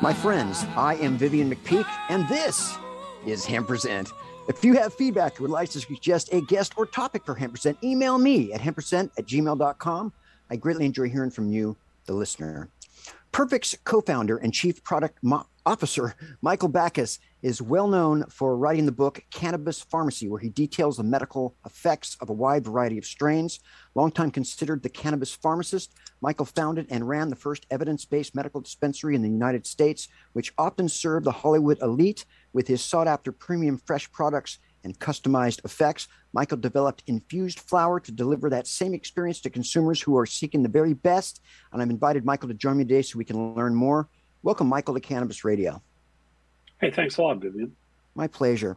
My friends, I am Vivian McPeak, and this is Hemp Present. If you have feedback or would like to suggest a guest or topic for Hemp Present, email me at hempresent at gmail.com. I greatly enjoy hearing from you, the listener. Perfect's co founder and chief product mo- officer, Michael Backes, is well known for writing the book Cannabis Pharmacy, where he details the medical effects of a wide variety of strains. Longtime considered the cannabis pharmacist, Michael founded and ran the first evidence based medical dispensary in the United States, which often served the Hollywood elite with his sought after premium fresh products and customized effects. Michael developed infused flower to deliver that same experience to consumers who are seeking the very best. And I've invited Michael to join me today so we can learn more. Welcome, Michael, to Cannabis Radio. Hey, thanks a lot, Vivian. My pleasure.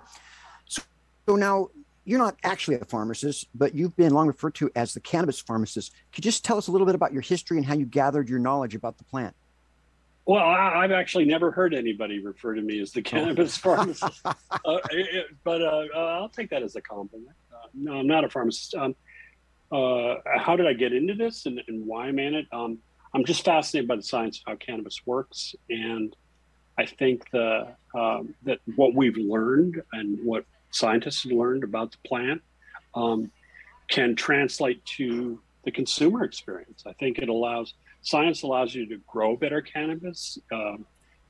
So, so now you're not actually a pharmacist, but you've been long referred to as the cannabis pharmacist. Could you just tell us a little bit about your history and how you gathered your knowledge about the plant? Well, I, have actually never heard anybody refer to me as the cannabis pharmacist, uh, it, but uh, uh, I'll take that as a compliment. Uh, no, I'm not a pharmacist. Um, uh, how did I get into this and, and why I'm in it? Um, I'm just fascinated by the science of how cannabis works, and I think the um, that what we've learned and what scientists have learned about the plant um, can translate to the consumer experience. I think it allows science allows you to grow better cannabis um,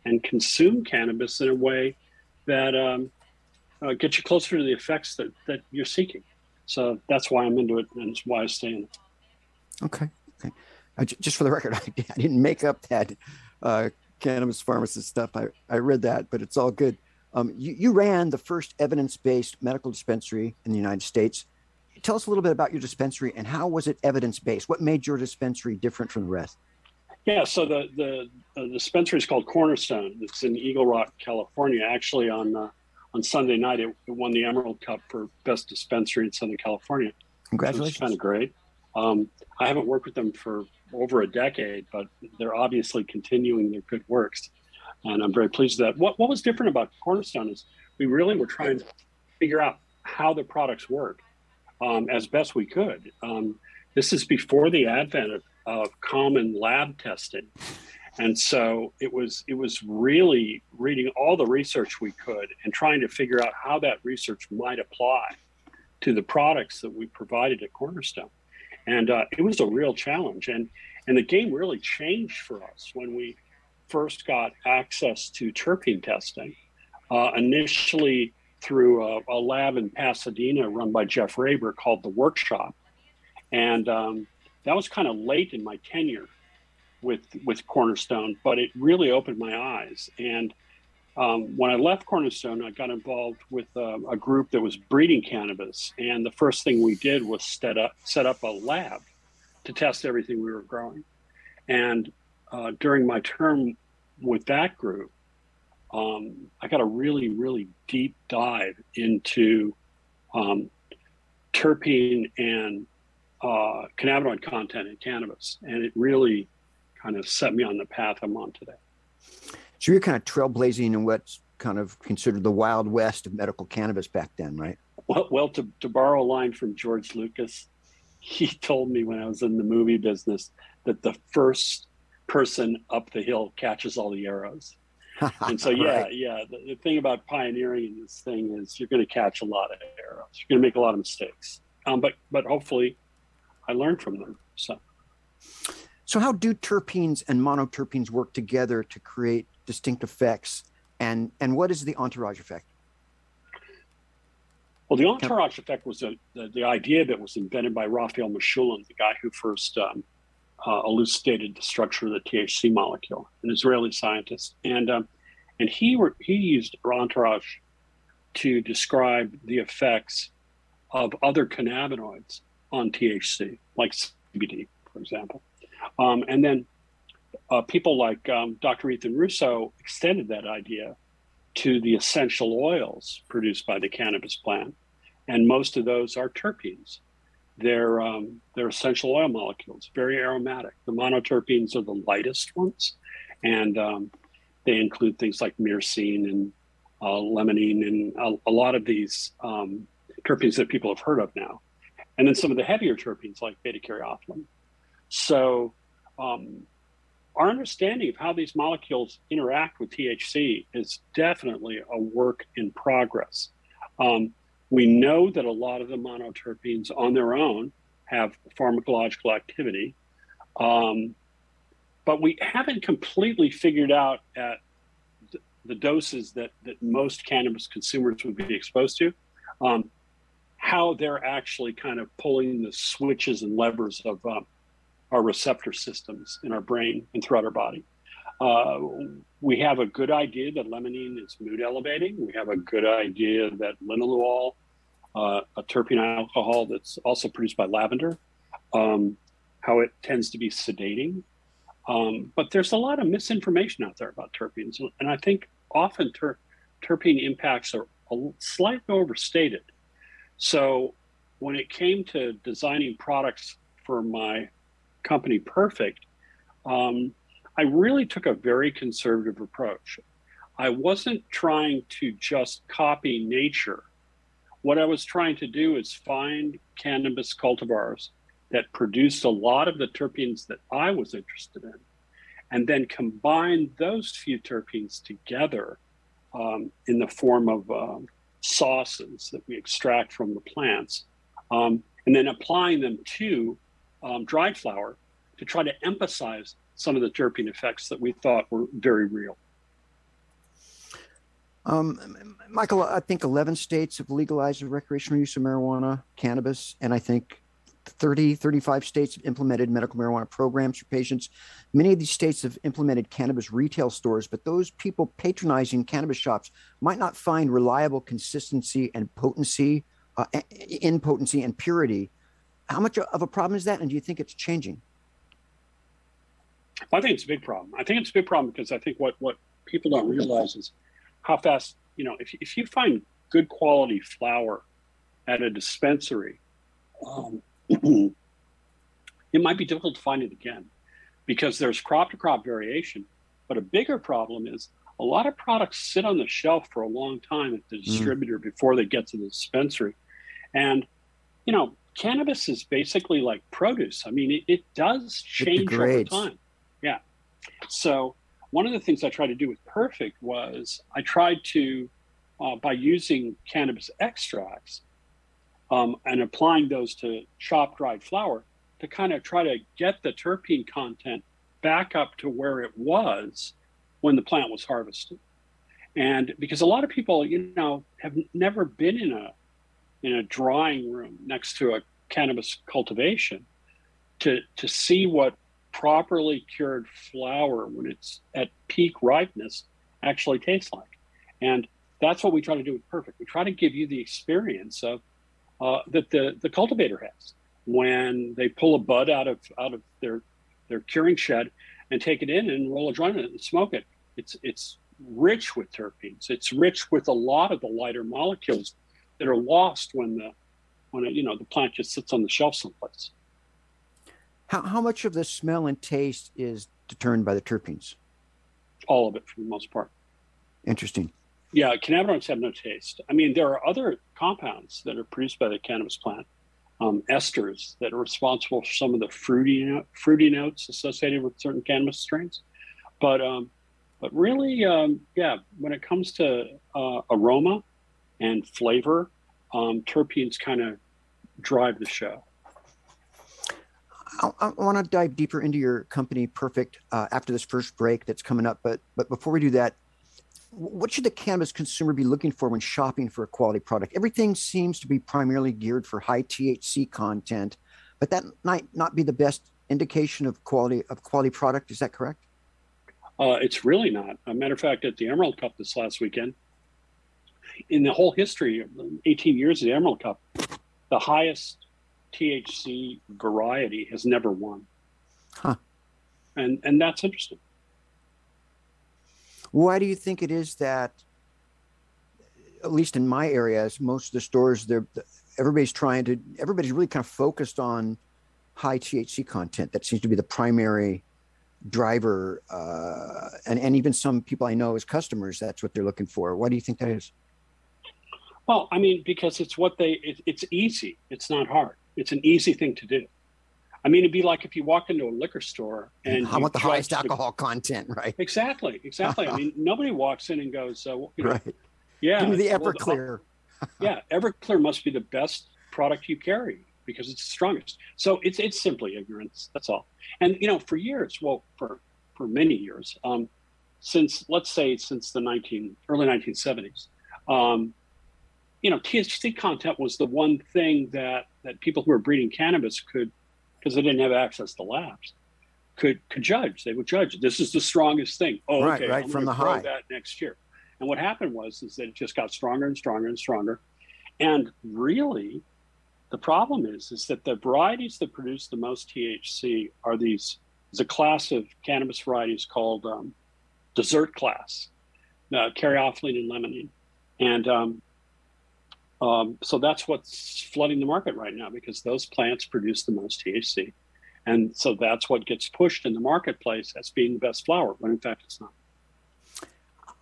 and consume cannabis in a way that um, uh, gets you closer to the effects that, that you're seeking. So that's why I'm into it and it's why I stay in it. Okay. Okay. Uh, just for the record, I, I didn't make up that uh, cannabis pharmacist stuff. I, I read that, but it's all good. Um, you, you ran the first evidence based medical dispensary in the United States. Tell us a little bit about your dispensary and how was it evidence based? What made your dispensary different from the rest? Yeah, so the the, the dispensary is called Cornerstone. It's in Eagle Rock, California. Actually, on uh, on Sunday night, it, it, won the Emerald Cup for best dispensary in Southern California. Congratulations! kind of great. Um, I haven't worked with them for over a decade, but they're obviously continuing their good works, and I'm very pleased that. What what was different about Cornerstone is we really were trying to figure out how the products work um, as best we could. Um, this is before the advent of, of common lab testing, and so it was it was really reading all the research we could and trying to figure out how that research might apply to the products that we provided at Cornerstone and uh, it was a real challenge. And and the game really changed for us when we first got access to terpene testing. Uh, initially through a, a, lab in Pasadena run by Jeff Raber called the Werc Shop, and um, that was kind of late in my tenure with with Cornerstone, but it really opened my eyes. And um, when I left Cornerstone, I got involved with uh, a group that was breeding cannabis, and the first thing we did was set up set up a lab to test everything we were growing. And uh, during my term with that group, um, I got a really really deep dive into um, terpene and uh, cannabinoid content in cannabis, and it really kind of set me on the path I'm on today. So you're kind of trailblazing in what's kind of considered the wild west of medical cannabis back then, right? Well, well to, to borrow a line from George Lucas, he told me when I was in the movie business that the first person up the hill catches all the arrows. and so, yeah, right. yeah. The, the, thing about pioneering in this thing is you're going to catch a lot of arrows. You're going to make a lot of mistakes, um, but but hopefully, I learned from them. So, so how do terpenes and monoterpenes work together to create distinct effects? And and what is the entourage effect? Well, the entourage effect was a, the, the idea that was invented by Raphael Mechoulam, the guy who first um, uh, elucidated the structure of the THC molecule, an Israeli scientist, and um, and he were, he used entourage to describe the effects of other cannabinoids on THC, like CBD, for example. Um, and then uh, people like um, Dr. Ethan Russo extended that idea to the essential oils produced by the cannabis plant, and most of those are terpenes. They're um, they're essential oil molecules, very aromatic. The monoterpenes are the lightest ones, and um, they include things like myrcene and uh, limonene and a, a, lot of these um, terpenes that people have heard of now, and then some of the heavier terpenes like beta caryophyllene. So um, our understanding of how these molecules interact with THC is definitely a work in progress. Um, we know that a lot of the monoterpenes on their own have pharmacological activity, um, but we haven't completely figured out at the doses that, that most cannabis consumers would be exposed to um, how they're actually kind of pulling the switches and levers of um, our receptor systems in our brain and throughout our body. Uh, we have a good idea that limonene is mood elevating. We have a good idea that linalool, uh, a terpene alcohol that's also produced by lavender, um, how it tends to be sedating. Um, but there's a lot of misinformation out there about terpenes, and I think often ter- terpene impacts are slightly overstated. So when it came to designing products for my company Perfect, um, I really took a very conservative approach. I wasn't trying to just copy nature. What I was trying to do is find cannabis cultivars that produced a lot of the terpenes that I was interested in, and then combine those few terpenes together um, in the form of uh, sauces that we extract from the plants, um, and then applying them to um, dried flower to try to emphasize some of the terpene effects that we thought were very real. Um, Michael, I think 11 states have legalized the recreational use of marijuana, cannabis, and I think 30, 35 states have implemented medical marijuana programs for patients. Many of these states have implemented cannabis retail stores, but those people patronizing cannabis shops might not find reliable consistency and potency, uh, in potency and purity how much of a problem is that? And do you think it's changing? I think it's a big problem. I think it's a big problem because I think what, what people don't realize is how fast, you know, if, if you find good quality flower at a dispensary, um, it might be difficult to find it again because there's crop to crop variation. But a bigger problem is a lot of products sit on the shelf for a long time at the mm. distributor mm. before they get to the dispensary. And, you know, cannabis is basically like produce. I mean, it, it does change it over time. Yeah. So one of the things I tried to do with Perfect was I tried to, uh, by using cannabis extracts um, and applying those to chopped dried flower, to kind of try to get the terpene content back up to where it was when the plant was harvested. And because a lot of people, you know, have never been in a in a drying room next to a cannabis cultivation to to see what properly cured flower when it's at peak ripeness actually tastes like. And that's what we try to do with perfect. We try to give you the experience of uh, that the the cultivator has. When they pull a bud out of out of their their curing shed and take it in and roll a joint and smoke it it's it's rich with terpenes. It's rich with a lot of the lighter molecules that are lost when the when it, you know the plant just sits on the shelf someplace. How, how much of the smell and taste is determined by the terpenes? All of it for the most part. Interesting. Yeah, cannabinoids have no taste. I mean, there are other compounds that are produced by the cannabis plant, um, esters that are responsible for some of the fruity fruity notes associated with certain cannabis strains. But um, but really, um, yeah, when it comes to uh, aroma and flavor, um, terpenes kind of drive the show. I, I want to dive deeper into your company, Perfect, uh, after this first break that's coming up. But but before we do that, what should the cannabis consumer be looking for when shopping for a quality product? Everything seems to be primarily geared for high THC content, but that might not be the best indication of quality of quality product. Is that correct? Uh, it's really not. A matter of fact, at the Emerald Cup this last weekend, in the whole history of 18 years of the Emerald Cup, the highest THC variety has never won. Huh. And and that's interesting. Why do you think it is that, at least in my areas, most of the stores, they're everybody's trying to, everybody's really kind of focused on high THC content. That seems to be the primary driver, uh, and and even some people I know as customers, that's what they're looking for. Why do you think that is? Well, I mean, because it's what they, it, it's easy. It's not hard. It's an easy thing to do. I mean, it'd be like if you walk into a liquor store and I want the highest alcohol content, right? Exactly, exactly. I mean, nobody walks in and goes, uh, you know, right. yeah, Give me the Everclear. Well, yeah, Everclear must be the best product you carry because it's the strongest. So it's it's simply ignorance. That's all. And you know, for years, well, for for many years, um, since let's say since the nineteen early nineteen seventies, um, you know, THC content was the one thing that that people who were breeding cannabis could because they didn't have access to labs, could could judge. They would judge. This is the strongest thing. Oh, right, okay, right I'm from the high. That next year. And what happened was is that it just got stronger and stronger and stronger. And really, the problem is is that the varieties that produce the most THC are these. There's a class of cannabis varieties called um, dessert class, uh, caryophyllene and limonene, and um, um, so that's what's flooding the market right now because those plants produce the most THC. And so that's what gets pushed in the marketplace as being the best flower, when in fact it's not.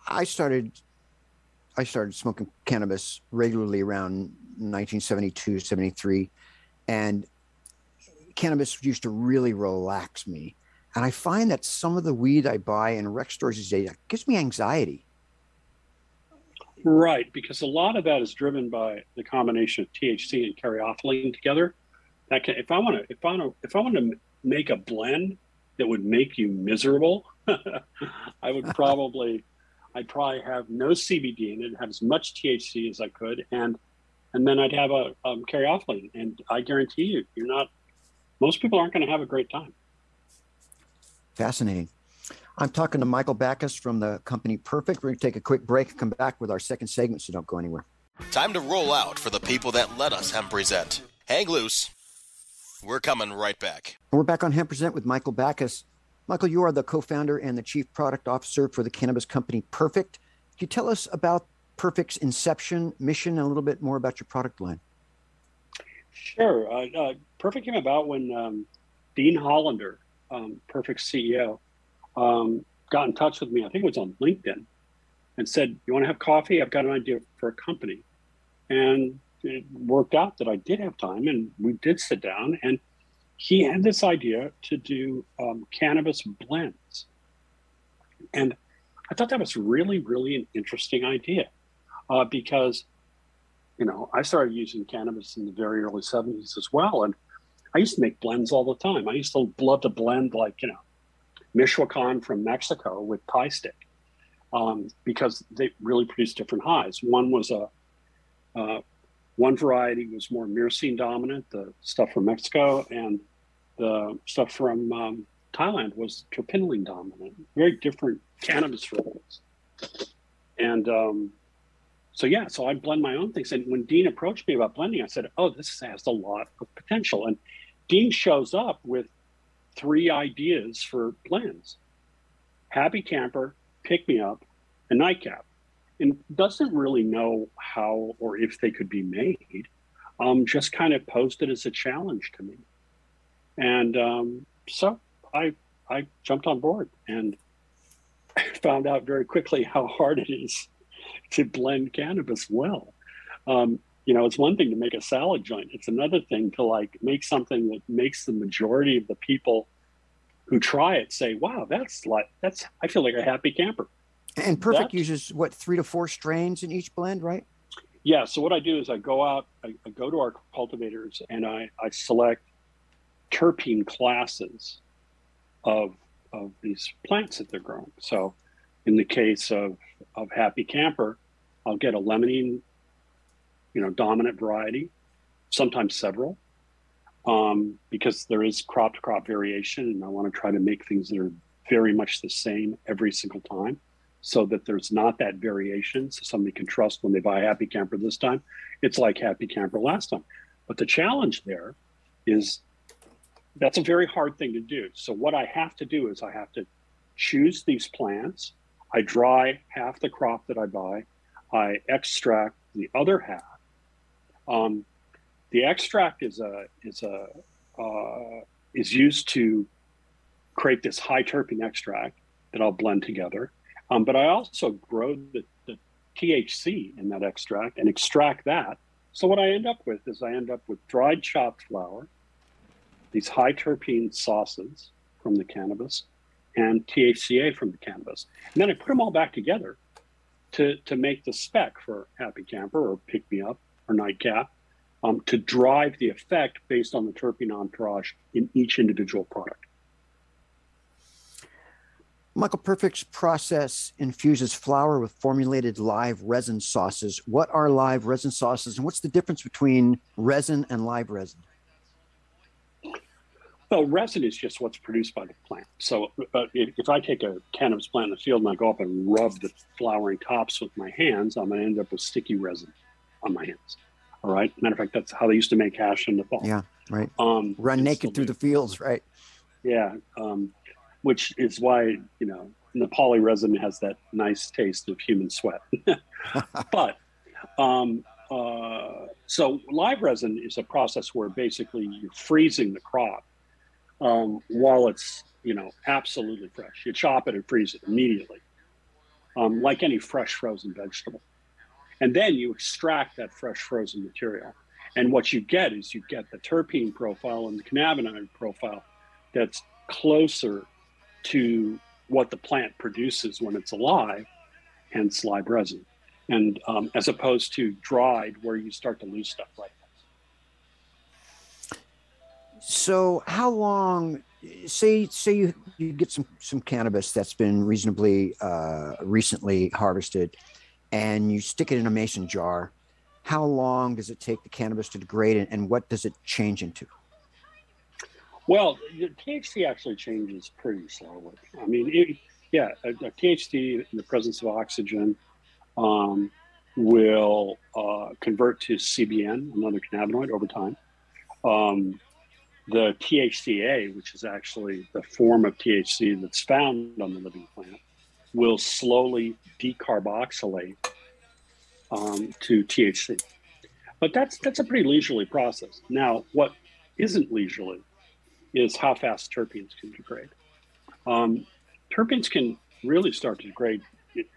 I started I started smoking cannabis regularly around 1972, 73 and cannabis used to really relax me. And I find that some of the weed I buy in rec stores these days gives me anxiety. Right, because a lot of that is driven by the combination of THC and caryophyllene together. That can, if I want to, if I want to, if I want to make a blend that would make you miserable, I would probably, I'd probably have no CBD in it, have as much THC as I could, and and then I'd have a um, caryophyllene, and I guarantee you, you're not. Most people aren't going to have a great time. Fascinating. I'm talking to Michael Backes from the company Perfect. We're going to take a quick break and come back with our second segment, so don't go anywhere. Time to roll out for the people that let us hemp present. Hang loose. We're coming right back. We're back on Hemp Present with Michael Backes. Michael, you are the co-founder and the chief product officer for the cannabis company Perfect. Can you tell us about Perfect's inception, mission, and a little bit more about your product line? Sure. Uh, uh, Perfect came about when um, Dean Hollander, um, Perfect CEO, um, got in touch with me. I think it was on LinkedIn, and said, "You want to have coffee? I've got an idea for a company." And it worked out that I did have time, and we did sit down. And he had this idea to do um, cannabis blends, and I thought that was really, really an interesting idea uh, because, you know, I started using cannabis in the very early '70s as well, and I used to make blends all the time. I used to love to blend like you know Michoacan from Mexico with Thai stick um, because they really produce different highs. One was a uh, one variety was more myrcene dominant, the stuff from Mexico, and the stuff from um, Thailand was terpinolene dominant. Very different cannabis varieties. And um, so yeah, so I blend my own things. And when Dean approached me about blending, I said, "Oh, this has a lot of potential." And Dean shows up with three ideas for blends happy camper pick me up and nightcap. And doesn't really know how or if they could be made. Um, just kind of posed it as a challenge to me. And um, so I I jumped on board and found out very quickly how hard it is to blend cannabis well. Um, you know, it's one thing to make a salad joint. It's another thing to like make something that makes the majority of the people who try it say, "Wow, that's like that's I feel like a happy camper." And Perfect uses what three to four strains in each blend, right? Yeah. So what I do is I go out, I, I go to our cultivators, and I I select terpene classes of of these plants that they're growing. So, in the case of of Happy Camper, I'll get a limonene, you know, dominant variety, sometimes several, um, because there is crop to crop variation, and I want to try to make things that are very much the same every single time, so that there's not that variation, so somebody can trust when they buy Happy Camper this time, it's like Happy Camper last time. But the challenge there is that's a very hard thing to do. So what I have to do is I have to choose these plants. I dry half the crop that I buy. I extract the other half. Um, the extract is a is a uh, is used to create this high terpene extract that I'll blend together. Um, but I also grow the, the THC in that extract and extract that. So what I end up with is I end up with dried chopped flower, these high terpene sauces from the cannabis and THCA from the cannabis. And then I put them all back together to, to make the spec for Happy Camper or Pick Me Up or Nightcap um, to drive the effect based on the terpene entourage in each individual product. Michael Perfect's process infuses flour with formulated live resin sauces. What are live resin sauces and what's the difference between resin and live resin? Well, resin is just what's produced by the plant. So uh, if, if, I take a cannabis plant in the field and I go up and rub the flowering tops with my hands, I'm going to end up with sticky resin on my hands. All right. Matter of fact, that's how they used to make hash in the fall. Yeah. Right. Um, Run naked through the fields. Right. Yeah. Um, which is why, you know, the poly resin has that nice taste of human sweat. but um, uh, so live resin is a process where basically you're freezing the crop um, while it's you know absolutely fresh. You chop it and freeze it immediately, um, like any fresh frozen vegetable, and then you extract that fresh frozen material. And what you get is you get the terpene profile and the cannabinoid profile that's closer to what the plant produces when it's alive, hence live resin, and um, as opposed to dried where you start to lose stuff like that. so how long say say you, you get some some cannabis that's been reasonably uh, recently harvested and you stick it in a mason jar how long does it take the cannabis to degrade and, what does it change into? Well the thc actually changes pretty slowly. I mean it, yeah a, a, thc in the presence of oxygen um, will uh, convert to cbn another cannabinoid over time. Um, the THCA, which is actually the form of THC that's found on the living plant, will slowly decarboxylate um, to THC. But that's that's a pretty leisurely process. Now, what isn't leisurely is how fast terpenes can degrade. Um, terpenes can really start to degrade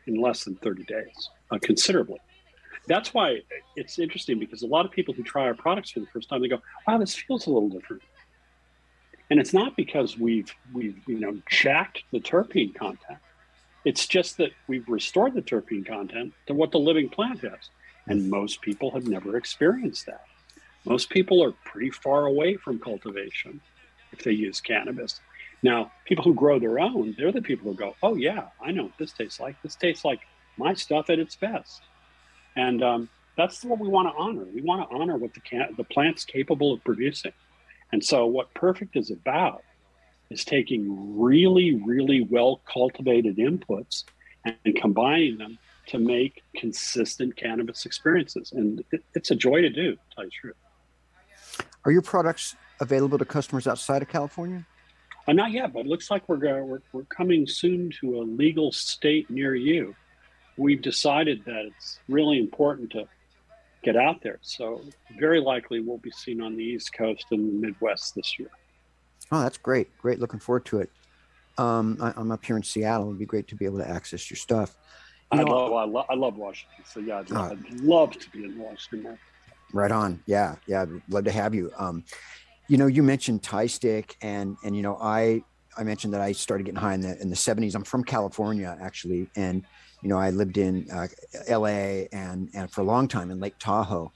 in less than 30 days, uh, considerably. That's why it's interesting because a lot of people who try our products for the first time, they go, wow, this feels a little different. And it's not because we've we've you know jacked the terpene content. It's just that we've restored the terpene content to what the living plant has. And most people have never experienced that. Most people are pretty far away from cultivation if they use cannabis. Now, people who grow their own, they're the people who go, oh, yeah, I know what this tastes like. This tastes like my stuff at its best. And um, that's what we want to honor. We want to honor what the, can- the plant's capable of producing. And so, what Perfect is about is taking really, really well cultivated inputs and, combining them to make consistent cannabis experiences. And it, it's a joy to do, to tell you the truth. Are your products available to customers outside of California? Uh, not yet, but it looks like we're, we're, we're coming soon to a legal state near you. We've decided that it's really important to get out there. So very likely we'll be seen on the East Coast and the Midwest this year. Oh, that's great. Great. Looking forward to it. Um, I, am up here in Seattle. It'd be great to be able to access your stuff. You I, love, I, love, I love Washington. So, yeah, I'd, uh, I'd love to be in Washington. Right on. Yeah. Yeah. I'd love to have you. Um, you know, you mentioned Thai stick and, and, you know, I, I mentioned that I started getting high in the, in the seventies. I'm from California actually. And, you know, I lived in uh, LA and, and for a long time in Lake Tahoe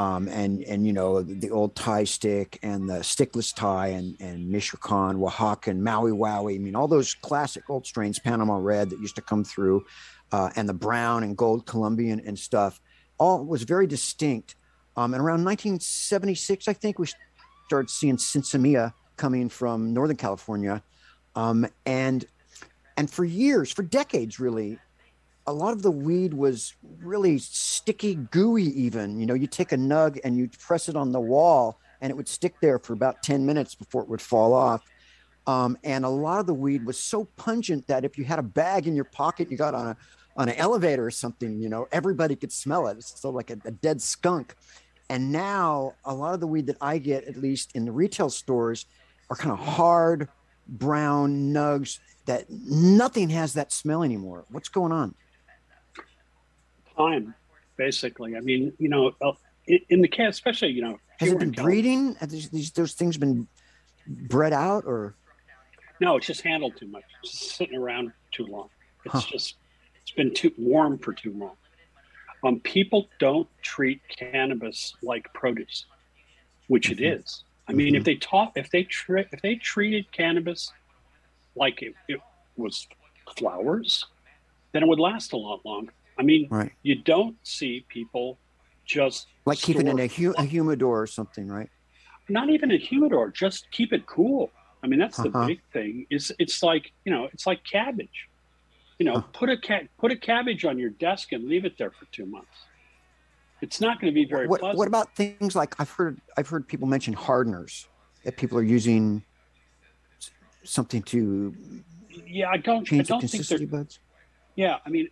um, and and you know the old Thai stick and the stickless Thai and and Michoacan, Oaxaca, and Maui Wowie. I mean, all those classic old strains, Panama Red that used to come through, uh, and the brown and gold Colombian and stuff, all was very distinct. Um, and around 1976, I think we started seeing Sinsemilla coming from Northern California, um, and and for years, for decades, really, a lot of the weed was really sticky, gooey, even. You know, you take a nug and you press it on the wall and it would stick there for about 10 minutes before it would fall off. Um, and a lot of the weed was so pungent that if you had a bag in your pocket, you got on a on an elevator or something, you know, everybody could smell it. It's so like a, a dead skunk. And now a lot of the weed that I get, at least in the retail stores, are kind of hard brown nugs that nothing has that smell anymore. What's going on? Time, basically. I mean, you know, uh, in the cat, especially, you know, has it been breeding? Have these, these those things been bred out or? No, it's just handled too much. It's just sitting around too long. It's huh. just it's been too warm for too long. Um, people don't treat cannabis like produce, which mm-hmm. it is. I mean, mm-hmm. if they taught, if they tre- if they treated cannabis like it, it was flowers, then it would last a lot longer. I mean, right. you don't see people just like keeping in a, hu- a, humidor or something, right? Not even a humidor, just keep it cool. I mean, that's the uh-huh. big thing. Is it's like you know, it's like cabbage. You know, huh. put a cat put a cabbage on your desk and leave it there for two months. It's not going to be very what, pleasant. What about things like I've heard I've heard people mention hardeners that people are using something to yeah I don't change I don't the think buds. Yeah, I mean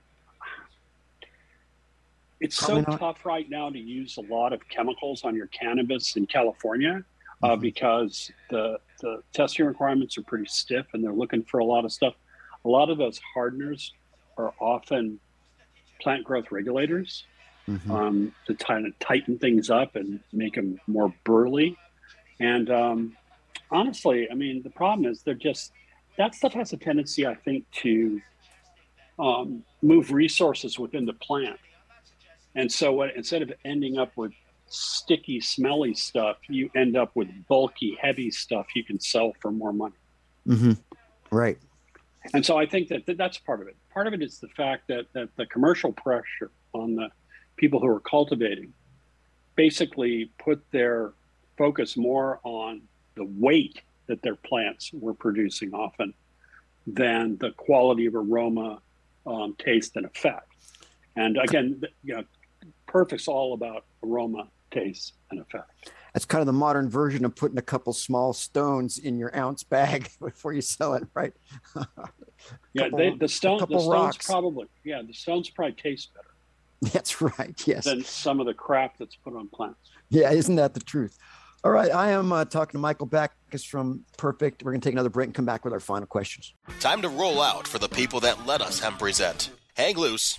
it's so tough right now to use a lot of chemicals on your cannabis in California uh, mm-hmm. because the the testing requirements are pretty stiff and they're looking for a lot of stuff. A lot of those hardeners are often plant growth regulators mm-hmm. um, to kind of tighten things up and make them more burly. And um, honestly, I mean, the problem is they're just that stuff has a tendency, I think, to um, move resources within the plant and so what, instead of ending up with sticky, smelly stuff, you end up with bulky, heavy stuff you can sell for more money. Mm-hmm. Right. And so I think that, that that's part of it. Part of it is the fact that, that the commercial pressure on the people who are cultivating basically put their focus more on the weight that their plants were producing often than the quality of aroma, um, taste, and effect. And again, you know, Perfect's all about aroma, taste, and effect. That's kind of the modern version of putting a couple small stones in your ounce bag before you sell it, right? yeah, couple, they, the stone, the stones rocks. probably, yeah, the stones probably taste better. That's right. Yes. Than some of the crap that's put on plants. Yeah, isn't that the truth? All right, I am uh, talking to Michael Backes from Perfect. We're going to take another break and come back with our final questions. Time to roll out for the people that let us hemp present. Hang loose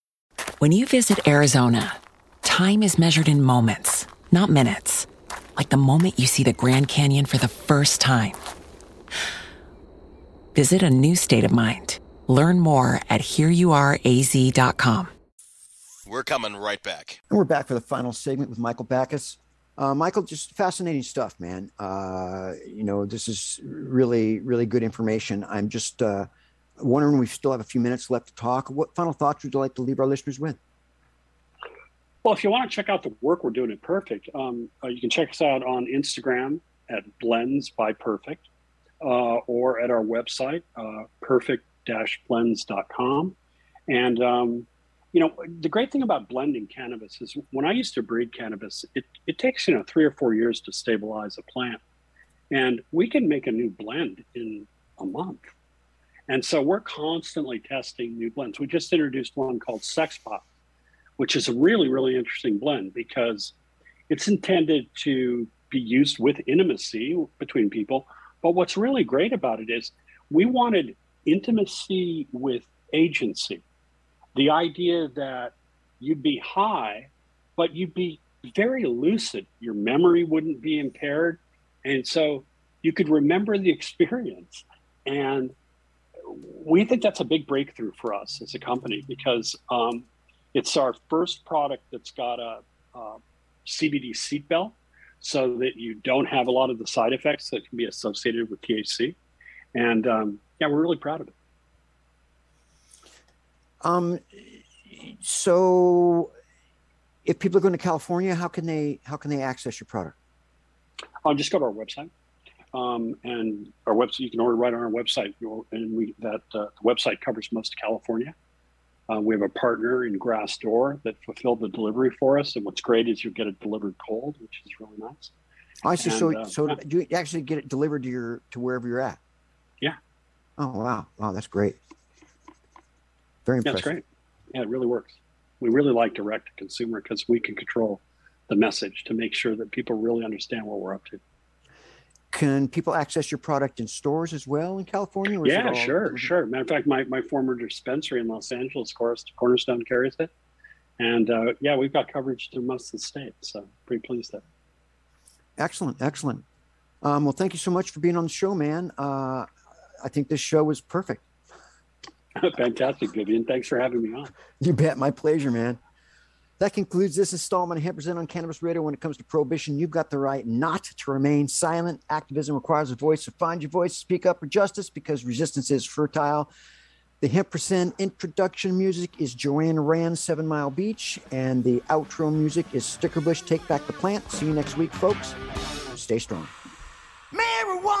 When you visit Arizona, time is measured in moments, not minutes. Like the moment you see the Grand Canyon for the first time. Visit a new state of mind. Learn more at hereyouareaz.com. We're coming right back. And we're back for the final segment with Michael Backes. Uh, Michael, just fascinating stuff, man. Uh, you know, this is really, really good information. I'm just uh, wondering we still have a few minutes left to talk. What final thoughts would you like to leave our listeners with? Well, if you want to check out the work we're doing at Perfect, um, uh, you can check us out on Instagram at Blends by Perfect. uh, or at our website, uh, perfect-blends.com. And um, you know, the great thing about blending cannabis is when I used to breed cannabis, it, it takes, you know, three or four years to stabilize a plant. And we can make a new blend in a month. And so we're constantly testing new blends. We just introduced one called Sex Pop, which is a really, really interesting blend because it's intended to be used with intimacy between people. But what's really great about it is we wanted intimacy with agency the idea that you'd be high, but you'd be very lucid. Your memory wouldn't be impaired. And so you could remember the experience. And we think that's a big breakthrough for us as a company because um, it's our first product that's got a, a CBD seatbelt so that you don't have a lot of the side effects that can be associated with THC. And um, yeah, we're really proud of it. Um, so if people are going to California, how can they how can they access your product? I'll just go to our website. Um, and our website, you can order right on our website. And we that uh, the website covers most of California. Uh, we have a partner in Grass Grassdoor that fulfilled the delivery for us. And what's great is you get it delivered cold, which is really nice. I see. So, uh, so yeah. you actually get it delivered to your to wherever you're at. Yeah. Oh wow! Wow, that's great. Very impressive. That's great. Yeah, it really works. We really like direct to consumer because we can control the message to make sure that people really understand what we're up to. Can people access your product in stores as well in California? yeah, sure, sure. Matter of fact, my, my former dispensary in Los Angeles, Cornerstone carries it. And uh, yeah, we've got coverage through most of the state. So pretty pleased there. Excellent, excellent. Um, well, thank you so much for being on the show, man. Uh, I think this show was perfect. Fantastic, Vivian. Thanks for having me on. You bet. My pleasure, man. That concludes this installment of Hemp on Cannabis Radio. When it comes to prohibition, you've got the right not to remain silent. Activism requires a voice, so find your voice, speak up for justice because resistance is fertile. The Hemp introduction music is Joanne Rand, Seven Mile Beach, and the outro music is Stickerbush, Take Back the Plant. See you next week, folks. Stay strong. Marijuana.